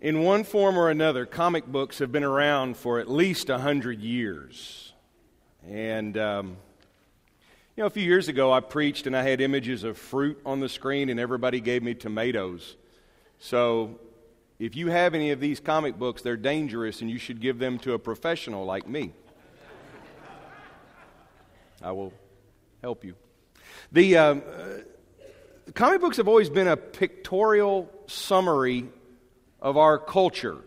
In one form or another, comic books have been around for at least a hundred years. And, um, you know, a few years ago I preached and I had images of fruit on the screen, and everybody gave me tomatoes. So, if you have any of these comic books, they're dangerous, and you should give them to a professional like me. I will help you. The um, uh, comic books have always been a pictorial summary of our culture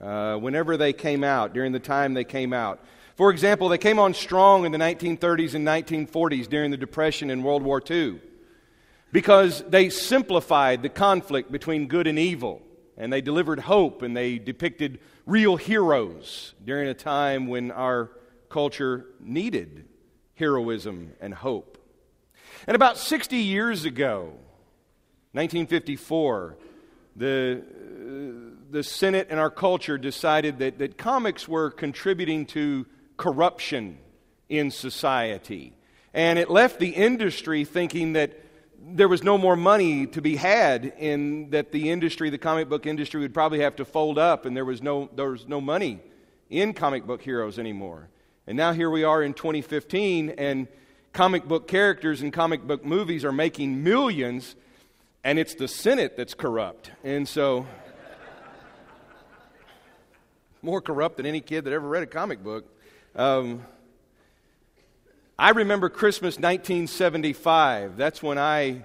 uh, whenever they came out, during the time they came out. For example, they came on strong in the 1930s and 1940s during the Depression and World War II because they simplified the conflict between good and evil and they delivered hope and they depicted real heroes during a time when our culture needed heroism and hope. And about 60 years ago, 1954, the the Senate and our culture decided that, that comics were contributing to corruption in society. And it left the industry thinking that there was no more money to be had in that the industry, the comic book industry, would probably have to fold up and there was no, there was no money in comic book heroes anymore. And now here we are in 2015 and comic book characters and comic book movies are making millions and it's the Senate that's corrupt. And so more corrupt than any kid that ever read a comic book. Um, I remember Christmas 1975. That's when I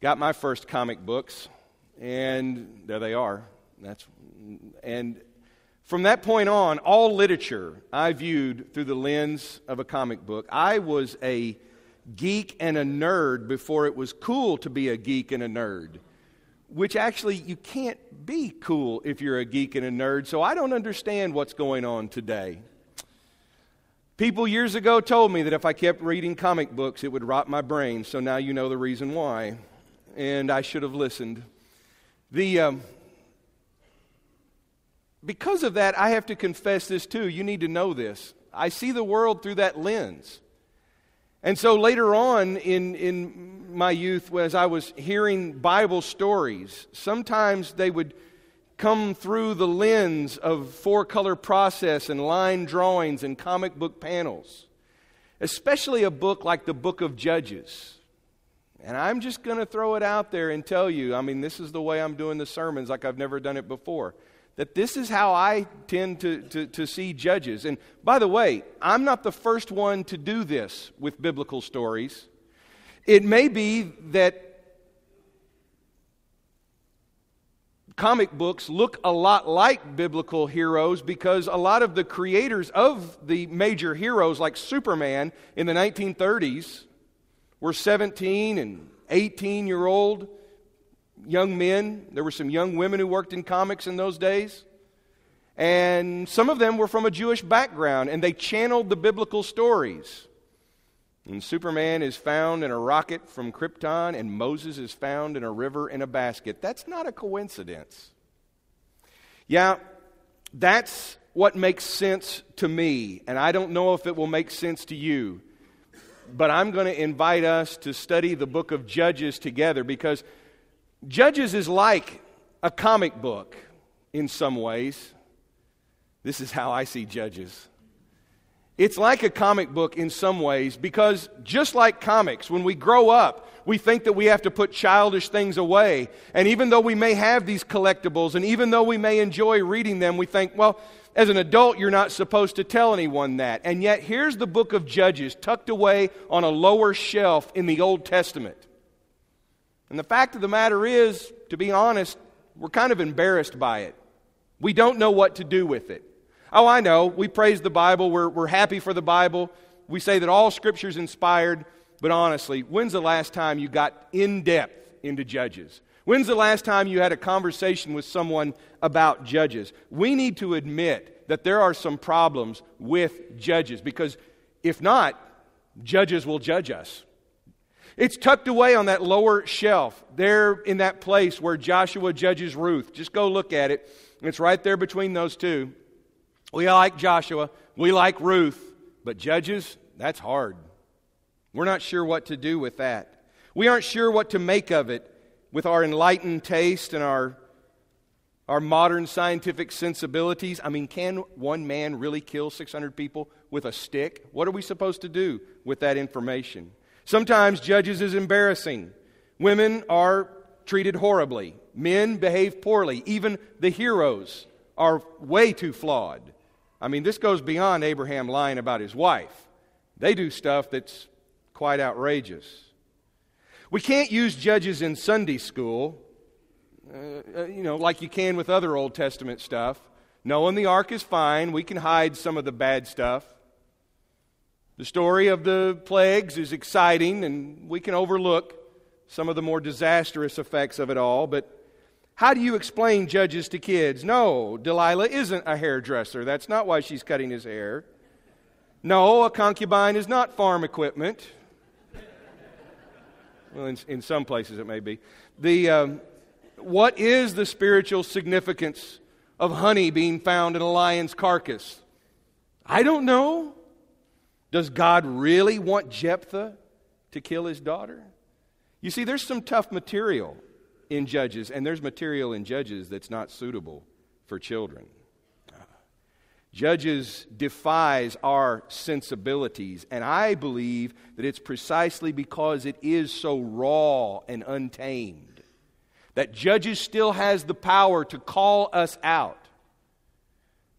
got my first comic books, and there they are. That's and from that point on, all literature I viewed through the lens of a comic book. I was a geek and a nerd before it was cool to be a geek and a nerd which actually you can't be cool if you're a geek and a nerd. So I don't understand what's going on today. People years ago told me that if I kept reading comic books, it would rot my brain. So now you know the reason why. And I should have listened. The, um, because of that, I have to confess this too. You need to know this. I see the world through that lens. And so later on in, in my youth, as I was hearing Bible stories, sometimes they would come through the lens of four color process and line drawings and comic book panels, especially a book like the book of Judges. And I'm just going to throw it out there and tell you I mean, this is the way I'm doing the sermons like I've never done it before that this is how I tend to, to, to, see judges. And by the way, I'm not the first one to do this with biblical stories. It may be that comic books look a lot like biblical heroes because a lot of the creators of the major heroes, like Superman in the 1930s, were 17 and 18 year old young men. There were some young women who worked in comics in those days. And some of them were from a Jewish background, and they channeled the biblical stories. And Superman is found in a rocket from Krypton, and Moses is found in a river in a basket. That's not a coincidence. Yeah, that's what makes sense to me, and I don't know if it will make sense to you. But I'm going to invite us to study the book of Judges together because Judges is like a comic book in some ways. This is how I see Judges. It's like a comic book in some ways because just like comics, when we grow up, we think that we have to put childish things away. And even though we may have these collectibles and even though we may enjoy reading them, we think, well, as an adult, you're not supposed to tell anyone that. And yet, here's the book of Judges tucked away on a lower shelf in the Old Testament. And the fact of the matter is, to be honest, we're kind of embarrassed by it. We don't know what to do with it. Oh, I know. We praise the Bible. We're, we're happy for the Bible. We say that all Scripture's inspired. But honestly, when's the last time you got in depth into Judges? When's the last time you had a conversation with someone about Judges? We need to admit that there are some problems with Judges because if not, Judges will judge us. It's tucked away on that lower shelf, there in that place where Joshua judges Ruth. Just go look at it. It's right there between those two. We like Joshua, we like Ruth, but judges, that's hard. We're not sure what to do with that. We aren't sure what to make of it with our enlightened taste and our our modern scientific sensibilities. I mean, can one man really kill 600 people with a stick? What are we supposed to do with that information? Sometimes judges is embarrassing. Women are treated horribly. Men behave poorly. Even the heroes are way too flawed. I mean, this goes beyond Abraham lying about his wife. They do stuff that's quite outrageous. We can't use judges in Sunday school uh, uh, you know, like you can with other Old Testament stuff. Noah and the ark is fine, we can hide some of the bad stuff. The story of the plagues is exciting, and we can overlook some of the more disastrous effects of it all. But how do you explain judges to kids? No, Delilah isn't a hairdresser. That's not why she's cutting his hair. No, a concubine is not farm equipment. Well, in, in some places it may be. The, um, what is the spiritual significance of honey being found in a lion's carcass? I don't know. Does God really want Jephthah to kill his daughter? You see, there's some tough material in Judges, and there's material in Judges that's not suitable for children. Judges defies our sensibilities, and I believe that it's precisely because it is so raw and untamed that Judges still has the power to call us out.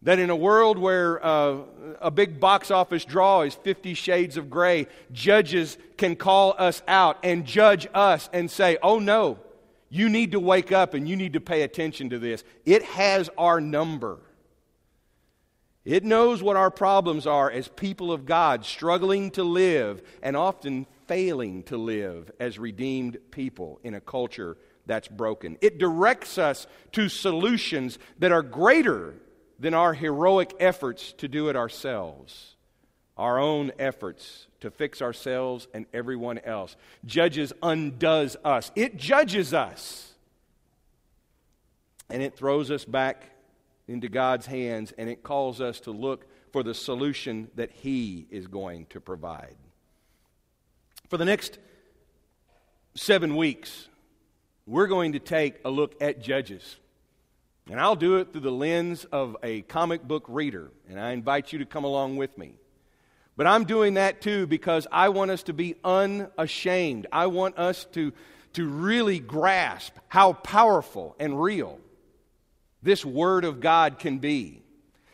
That in a world where uh, a big box office draw is Fifty Shades of Grey, judges can call us out and judge us and say, oh no, you need to wake up and you need to pay attention to this. It has our number. It knows what our problems are as people of God, struggling to live and often failing to live as redeemed people in a culture that's broken. It directs us to solutions that are greater than our heroic efforts to do it ourselves, our own efforts to fix ourselves and everyone else. Judges undoes us, it judges us. And it throws us back into God's hands and it calls us to look for the solution that He is going to provide. For the next seven weeks, we're going to take a look at Judges. And I'll do it through the lens of a comic book reader, and I invite you to come along with me. But I'm doing that too because I want us to be unashamed. I want us to, to really grasp how powerful and real this Word of God can be.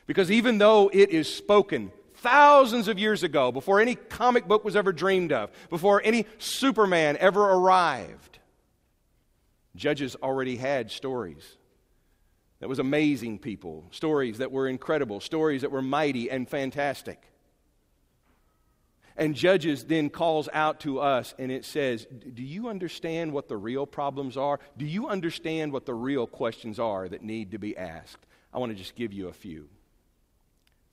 Because even though it is spoken thousands of years ago, before any comic book was ever dreamed of, before any Superman ever arrived, Judges already had stories that was amazing people, stories that were incredible, stories that were mighty and fantastic. And Judges then calls out to us and it says, Do you understand what the real problems are? Do you understand what the real questions are that need to be asked? I want to just give you a few.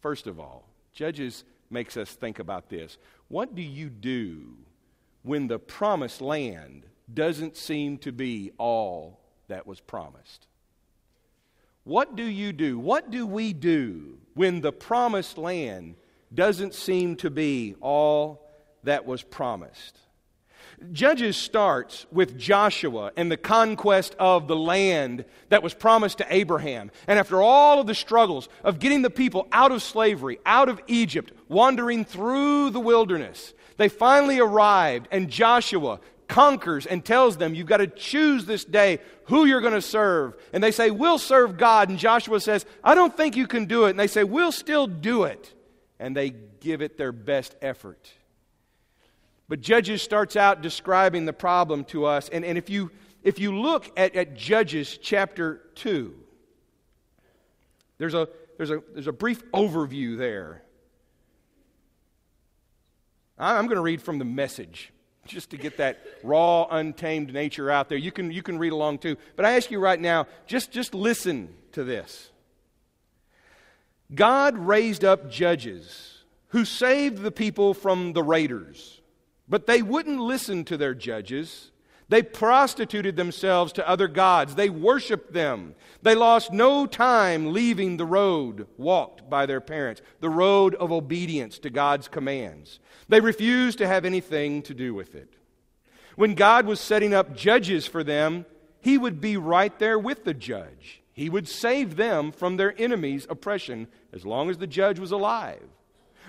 First of all, Judges makes us think about this. What do you do when the promised land doesn't seem to be all that was promised. What do you do? What do we do when the promised land doesn't seem to be all that was promised? Judges starts with Joshua and the conquest of the land that was promised to Abraham. And after all of the struggles of getting the people out of slavery, out of Egypt, wandering through the wilderness, they finally arrived, and Joshua conquers and tells them, You've got to choose this day who you're going to serve. And they say, We'll serve God. And Joshua says, I don't think you can do it. And they say, We'll still do it. And they give it their best effort. But Judges starts out describing the problem to us. And, and if, you, if you look at, at Judges chapter 2, there's a, there's, a, there's a brief overview there. I'm going to read from the message just to get that raw, untamed nature out there. You can, you can read along too. But I ask you right now, just, just listen to this. God raised up judges who saved the people from the raiders, but they wouldn't listen to their judges. They prostituted themselves to other gods. They worshiped them. They lost no time leaving the road walked by their parents, the road of obedience to God's commands. They refused to have anything to do with it. When God was setting up judges for them, He would be right there with the judge. He would save them from their enemies' oppression as long as the judge was alive.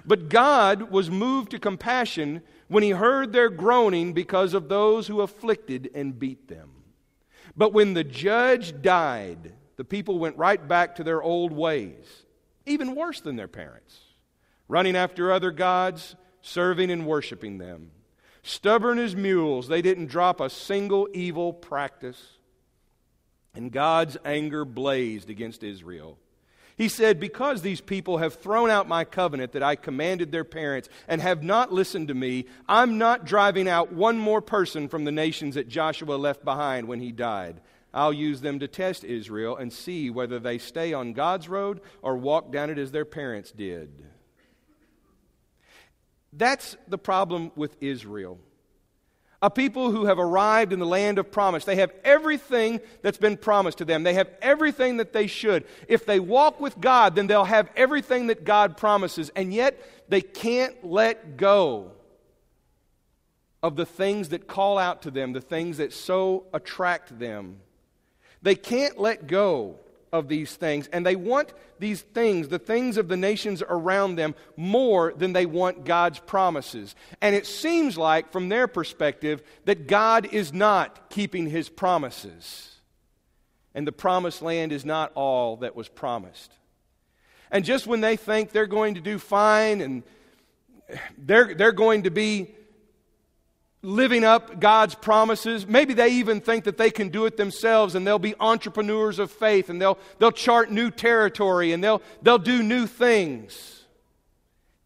But God was moved to compassion when he heard their groaning because of those who afflicted and beat them. But when the judge died, the people went right back to their old ways, even worse than their parents, running after other gods, serving and worshiping them. Stubborn as mules, they didn't drop a single evil practice. And God's anger blazed against Israel. He said, Because these people have thrown out my covenant that I commanded their parents and have not listened to me, I'm not driving out one more person from the nations that Joshua left behind when he died. I'll use them to test Israel and see whether they stay on God's road or walk down it as their parents did. That's the problem with Israel a people who have arrived in the land of promise. They have everything that's been promised to them, they have everything that they should. If they walk with God, then they'll have everything that God promises, and yet they can't let go of the things that call out to them, the things that so attract them. They can't let go of these things, and they want these things, the things of the nations around them, more than they want God's promises. And it seems like, from their perspective, that God is not keeping his promises. And the promised land is not all that was promised. And just when they think they're going to do fine and they're, they're going to be living up God's promises. Maybe they even think that they can do it themselves and they'll be entrepreneurs of faith and they'll, they'll chart new territory and they'll, they'll do new things.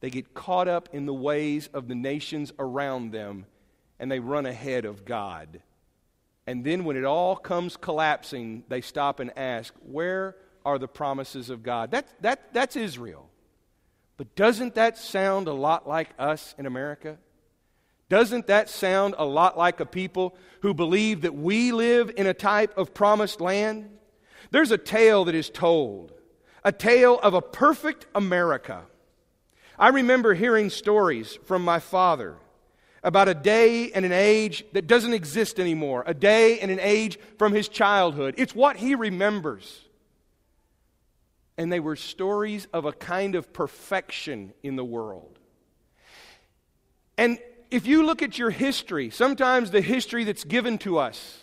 They get caught up in the ways of the nations around them and they run ahead of God. And then when it all comes collapsing, they stop and ask, Where are the promises of God? That, that, that's Israel. But doesn't that sound a lot like us in America? Doesn't that sound a lot like a people who believe that we live in a type of promised land? There's a tale that is told, a tale of a perfect America. I remember hearing stories from my father about a day and an age that doesn't exist anymore, a day and an age from his childhood. It's what he remembers. And they were stories of a kind of perfection in the world. And if you look at your history, sometimes the history that's given to us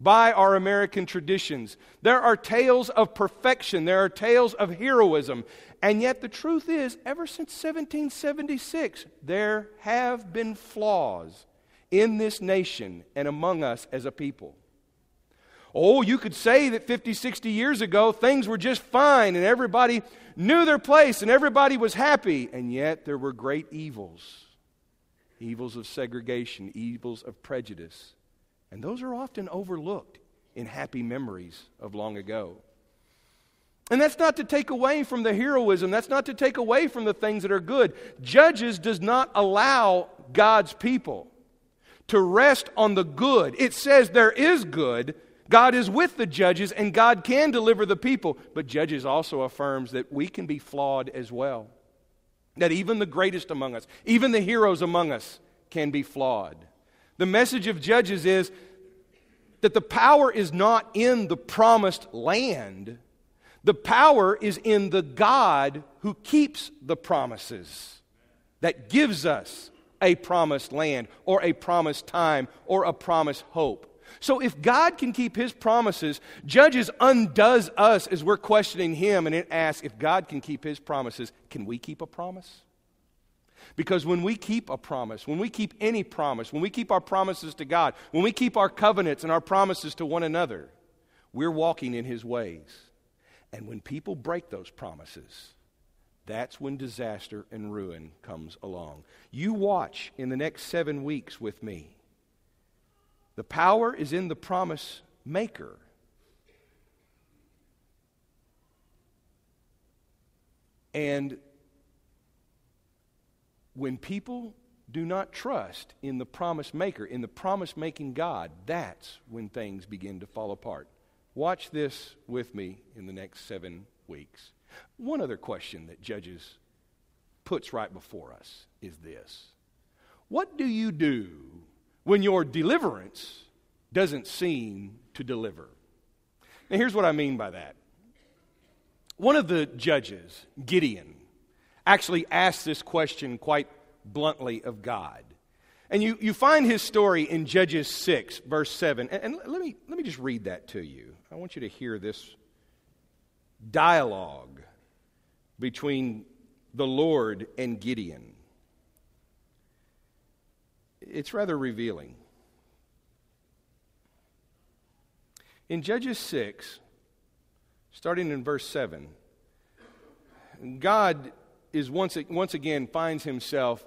by our American traditions, there are tales of perfection, there are tales of heroism. And yet, the truth is, ever since 1776, there have been flaws in this nation and among us as a people. Oh, you could say that 50, 60 years ago things were just fine and everybody knew their place and everybody was happy, and yet there were great evils evils of segregation, evils of prejudice. And those are often overlooked in happy memories of long ago. And that's not to take away from the heroism. That's not to take away from the things that are good. Judges does not allow God's people to rest on the good. It says there is good. God is with the judges and God can deliver the people. But Judges also affirms that we can be flawed as well that even the greatest among us, even the heroes among us, can be flawed. The message of Judges is that the power is not in the promised land, the power is in the God who keeps the promises, that gives us a promised land, or a promised time, or a promised hope. So if God can keep his promises, Judges undoes us as we're questioning him and it asks if God can keep his promises, can we keep a promise? Because when we keep a promise, when we keep any promise, when we keep our promises to God, when we keep our covenants and our promises to one another, we're walking in his ways. And when people break those promises, that's when disaster and ruin comes along. You watch in the next seven weeks with me the power is in the promise maker. And when people do not trust in the promise maker, in the promise making God, that's when things begin to fall apart. Watch this with me in the next seven weeks. One other question that Judges puts right before us is this What do you do when your deliverance doesn't seem to deliver. Now, here's what I mean by that. One of the judges, Gideon, actually asked this question quite bluntly of God. And you, you find his story in Judges 6, verse 7. And, and let, me, let me just read that to you. I want you to hear this dialogue between the Lord and Gideon. It's rather revealing. In Judges 6, starting in verse 7, God is once, once again finds himself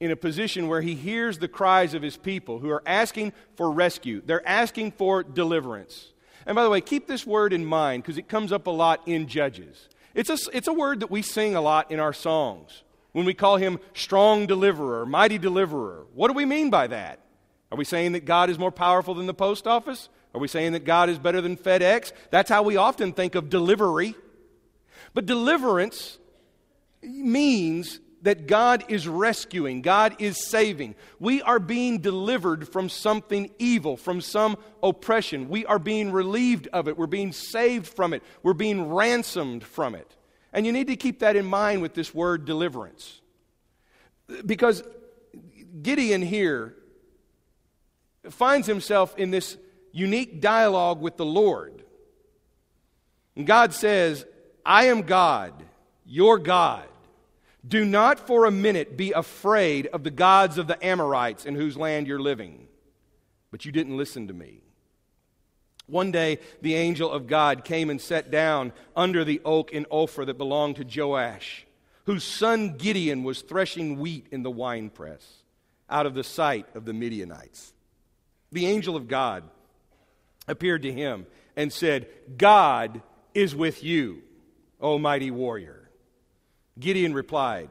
in a position where he hears the cries of his people who are asking for rescue. They're asking for deliverance. And by the way, keep this word in mind because it comes up a lot in Judges. It's a, it's a word that we sing a lot in our songs when we call him strong deliverer, mighty deliverer. What do we mean by that? Are we saying that God is more powerful than the post office? Are we saying that God is better than FedEx? That's how we often think of delivery. But deliverance means that God is rescuing, God is saving. We are being delivered from something evil, from some oppression. We are being relieved of it. We're being saved from it. We're being ransomed from it. And you need to keep that in mind with this word deliverance. Because Gideon here finds himself in this unique dialogue with the Lord. And God says, I am God, your God. Do not for a minute be afraid of the gods of the Amorites in whose land you're living. But you didn't listen to me. One day, the angel of God came and sat down under the oak in Ophrah that belonged to Joash, whose son Gideon was threshing wheat in the winepress out of the sight of the Midianites. The angel of God appeared to him and said, God is with you, O mighty warrior. Gideon replied,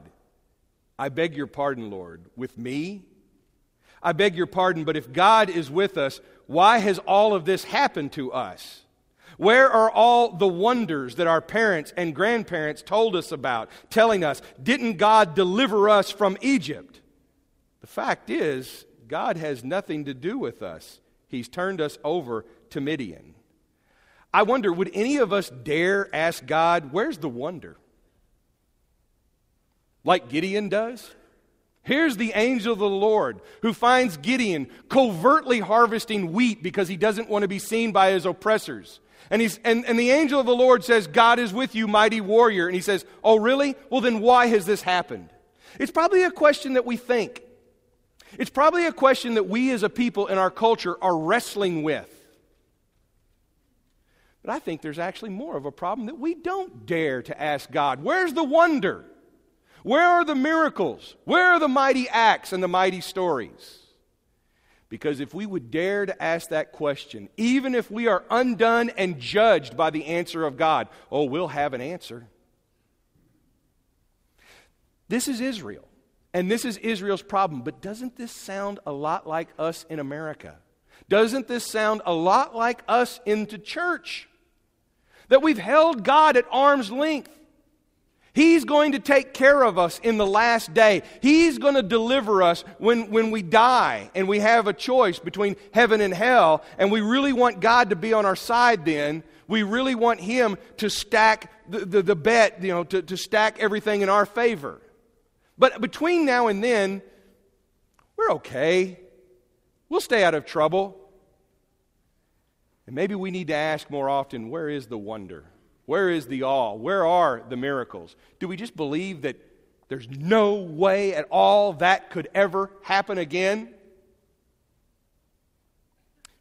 I beg your pardon, Lord, with me? I beg your pardon, but if God is with us, why has all of this happened to us? Where are all the wonders that our parents and grandparents told us about, telling us, didn't God deliver us from Egypt? The fact is, God has nothing to do with us. He's turned us over to Midian. I wonder, would any of us dare ask God, where's the wonder? like Gideon does? Here's the angel of the Lord who finds Gideon covertly harvesting wheat because he doesn't want to be seen by his oppressors. And, he's, and, and the angel of the Lord says, God is with you, mighty warrior. And he says, Oh, really? Well, then why has this happened? It's probably a question that we think. It's probably a question that we as a people in our culture are wrestling with. But I think there's actually more of a problem that we don't dare to ask God, Where's the wonder? Where are the miracles? Where are the mighty acts and the mighty stories? Because if we would dare to ask that question, even if we are undone and judged by the answer of God, oh, we'll have an answer. This is Israel, and this is Israel's problem. But doesn't this sound a lot like us in America? Doesn't this sound a lot like us into church? That we've held God at arm's length. He's going to take care of us in the last day. He's going to deliver us when, when we die and we have a choice between heaven and hell. And we really want God to be on our side then. We really want Him to stack the, the, the bet, you know, to, to stack everything in our favor. But between now and then, we're okay. We'll stay out of trouble. And maybe we need to ask more often where is the wonder? Where is the awe? Where are the miracles? Do we just believe that there's no way at all that could ever happen again?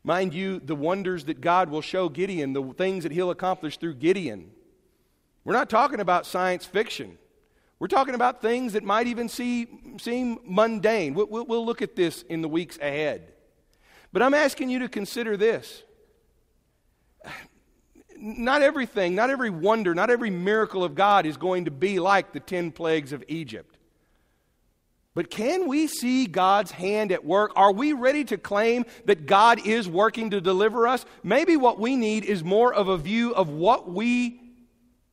Mind you, the wonders that God will show Gideon, the things that he'll accomplish through Gideon. We're not talking about science fiction. We're talking about things that might even see, seem mundane. We'll, we'll look at this in the weeks ahead. But I'm asking you to consider this not everything, not every wonder, not every miracle of God is going to be like the 10 plagues of Egypt. But can we see God's hand at work? Are we ready to claim that God is working to deliver us? Maybe what we need is more of a view of what we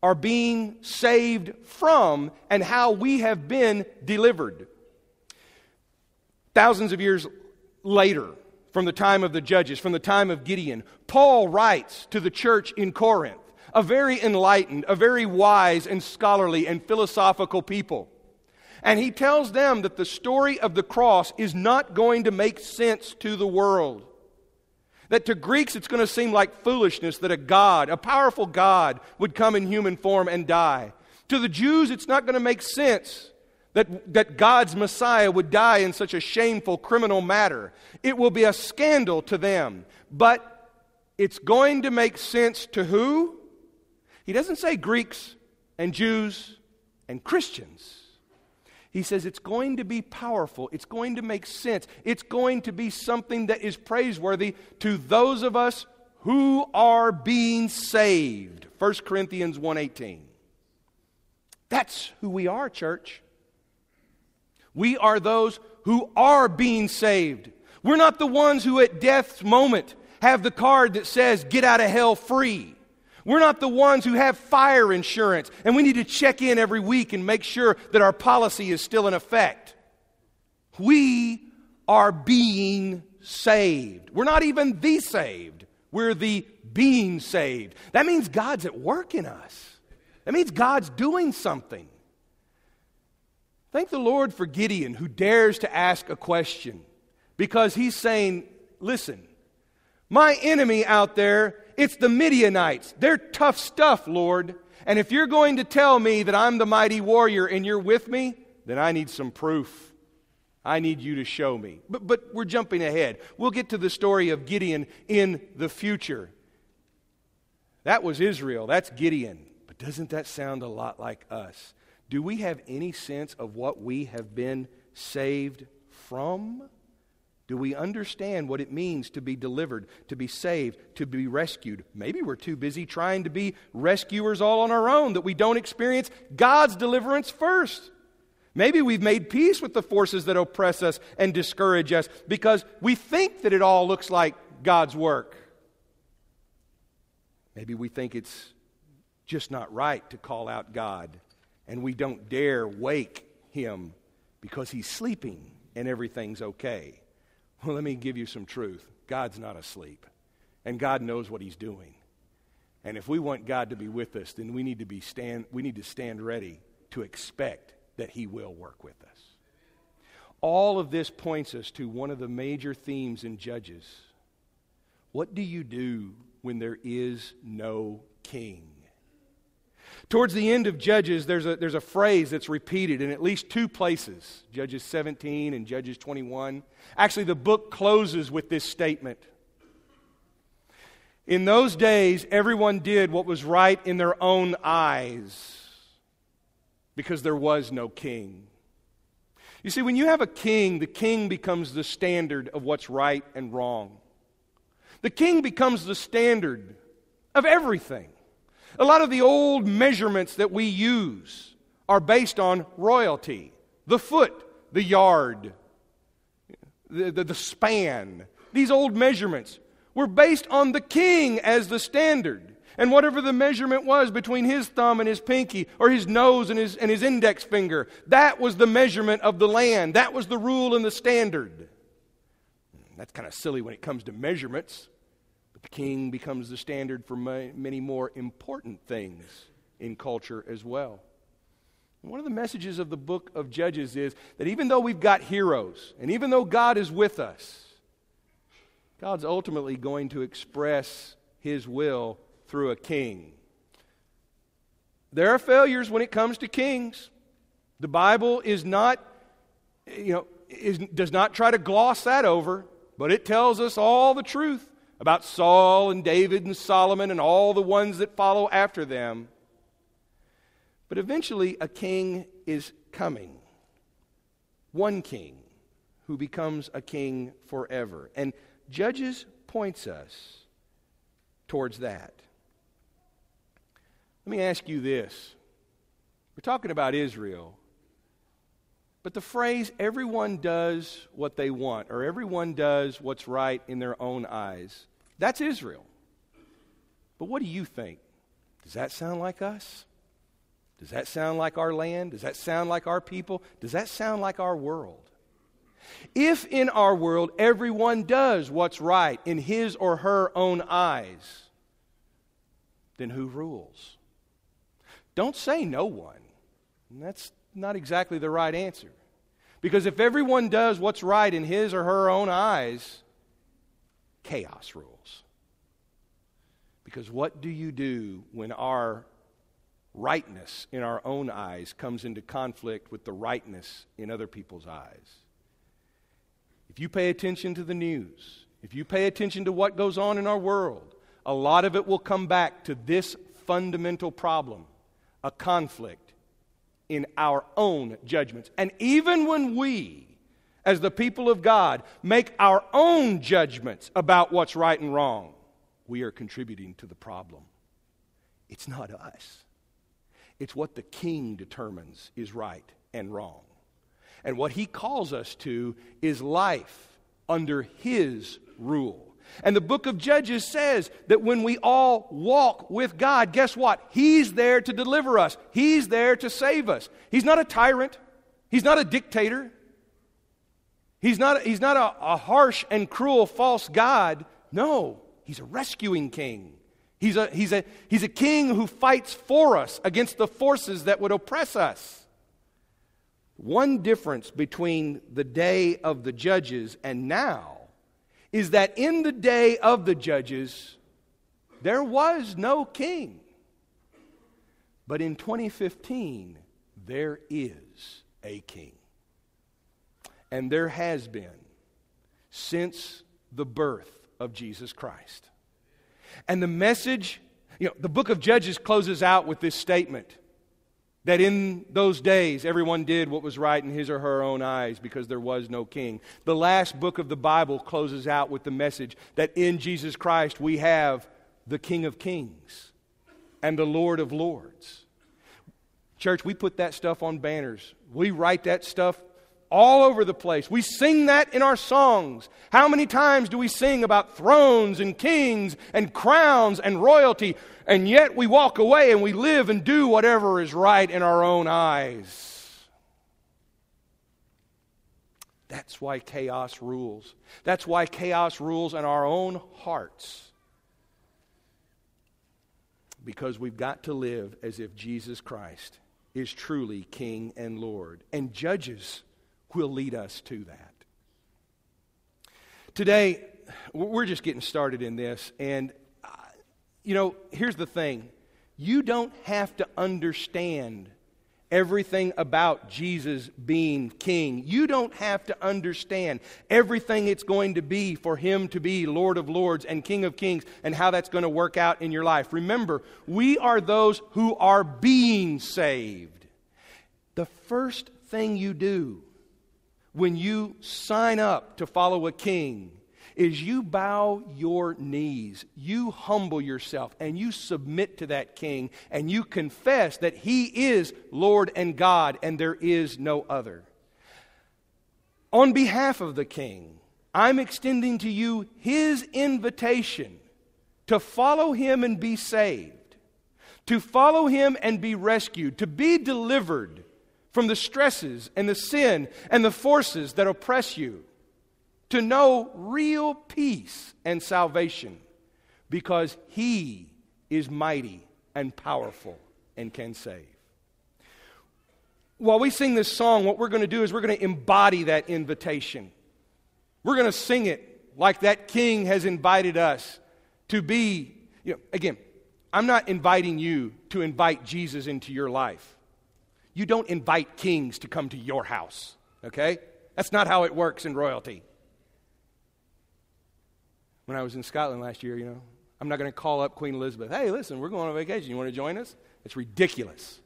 are being saved from and how we have been delivered. Thousands of years later, from the time of the judges, from the time of Gideon. Paul writes to the church in Corinth, a very enlightened, a very wise and scholarly and philosophical people. And he tells them that the story of the cross is not going to make sense to the world. That to Greeks it's going to seem like foolishness that a God, a powerful God, would come in human form and die. To the Jews it's not going to make sense that, that God's Messiah would die in such a shameful criminal matter. It will be a scandal to them. But it's going to make sense to who? He doesn't say Greeks and Jews and Christians. He says it's going to be powerful. It's going to make sense. It's going to be something that is praiseworthy to those of us who are being saved. 1 Corinthians 1:18. That's who we are, church. We are those who are being saved. We're not the ones who at death's moment have the card that says get out of hell free. We're not the ones who have fire insurance, and we need to check in every week and make sure that our policy is still in effect. We are being saved. We're not even the saved, we're the being saved. That means God's at work in us, that means God's doing something. Thank the Lord for Gideon, who dares to ask a question because he's saying, Listen, my enemy out there it's the Midianites. They're tough stuff, Lord. And if you're going to tell me that I'm the mighty warrior and you're with me, then I need some proof. I need you to show me. But, but we're jumping ahead. We'll get to the story of Gideon in the future. That was Israel. That's Gideon. But doesn't that sound a lot like us? Do we have any sense of what we have been saved from? Do we understand what it means to be delivered, to be saved, to be rescued? Maybe we're too busy trying to be rescuers all on our own that we don't experience God's deliverance first. Maybe we've made peace with the forces that oppress us and discourage us because we think that it all looks like God's work. Maybe we think it's just not right to call out God and we don't dare wake Him because He's sleeping and everything's okay. Well, let me give you some truth. God's not asleep, and God knows what He's doing. And if we want God to be with us, then we need to, be stand, we need to stand ready to expect that He will work with us. All of this points us to one of the major themes in Judges. What do you do when there is no king? Towards the end of Judges, there's a, there's a phrase that's repeated in at least two places Judges 17 and Judges 21. Actually, the book closes with this statement. In those days, everyone did what was right in their own eyes because there was no king. You see, when you have a king, the king becomes the standard of what's right and wrong. The king becomes the standard of everything. A lot of the old measurements that we use are based on royalty the foot, the yard, the, the, the, span. These old measurements were based on the king as the standard. And whatever the measurement was between his thumb and his pinky, or his nose and his, and his index finger, that was the measurement of the land. That was the rule and the standard. That's kind of silly when it comes to measurements. The king becomes the standard for many more important things in culture as well. One of the messages of the book of Judges is that even though we've got heroes, and even though God is with us, God's ultimately going to express his will through a king. There are failures when it comes to kings. The Bible is not, you know, is, does not try to gloss that over, but it tells us all the truth about Saul and David and Solomon and all the ones that follow after them. But eventually, a king is coming. One king who becomes a king forever. And Judges points us towards that. Let me ask you this. We're talking about Israel. But the phrase, everyone does what they want, or everyone does what's right in their own eyes, that's Israel. But what do you think? Does that sound like us? Does that sound like our land? Does that sound like our people? Does that sound like our world? If in our world everyone does what's right in his or her own eyes, then who rules? Don't say no one. That's not exactly the right answer. Because if everyone does what's right in his or her own eyes, chaos rules. Because what do you do when our rightness in our own eyes comes into conflict with the rightness in other people's eyes? If you pay attention to the news, if you pay attention to what goes on in our world, a lot of it will come back to this fundamental problem a conflict in our own judgments. And even when we, as the people of God, make our own judgments about what's right and wrong, we are contributing to the problem. It's not us, it's what the king determines is right and wrong. And what he calls us to is life under his rule. And the book of Judges says that when we all walk with God, guess what? He's there to deliver us, He's there to save us. He's not a tyrant, He's not a dictator, He's not, he's not a, a harsh and cruel false God. No, He's a rescuing king. He's a, he's, a, he's a king who fights for us against the forces that would oppress us. One difference between the day of the judges and now is that in the day of the judges, there was no king. But in 2015, there is a king. And there has been since the birth of Jesus Christ. And the message, you know, the book of Judges closes out with this statement that in those days everyone did what was right in his or her own eyes because there was no king. The last book of the Bible closes out with the message that in Jesus Christ we have the King of Kings and the Lord of Lords. Church, we put that stuff on banners. We write that stuff all over the place. We sing that in our songs. How many times do we sing about thrones and kings and crowns and royalty? And yet we walk away and we live and do whatever is right in our own eyes. That's why chaos rules. That's why chaos rules in our own hearts. Because we've got to live as if Jesus Christ is truly King and Lord. And judges will lead us to that. Today, we're just getting started in this. And, uh, you know, here's the thing you don't have to understand everything about Jesus being king. You don't have to understand everything it's going to be for him to be Lord of Lords and King of Kings and how that's going to work out in your life. Remember, we are those who are being saved. The first thing you do when you sign up to follow a king is you bow your knees, you humble yourself, and you submit to that king, and you confess that he is Lord and God, and there is no other. On behalf of the king, I'm extending to you his invitation to follow him and be saved, to follow him and be rescued, to be delivered from the stresses and the sin and the forces that oppress you, to know real peace and salvation because He is mighty and powerful and can save. While we sing this song, what we're going to do is we're going to embody that invitation. We're going to sing it like that king has invited us to be. You know, again, I'm not inviting you to invite Jesus into your life. You don't invite kings to come to your house, okay? That's not how it works in royalty. When I was in Scotland last year, you know, I'm not going to call up Queen Elizabeth. Hey, listen, we're going on vacation. You want to join us? It's ridiculous.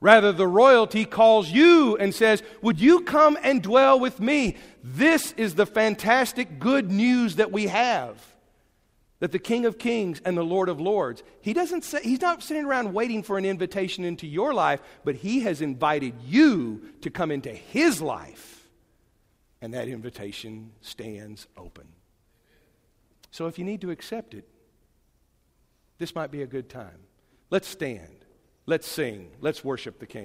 Rather, the royalty calls you and says, Would you come and dwell with me? This is the fantastic good news that we have that the King of Kings and the Lord of Lords, he doesn't say, he's not sitting around waiting for an invitation into your life, but he has invited you to come into his life. And that invitation stands open. So if you need to accept it, this might be a good time. Let's stand. Let's sing. Let's worship the King.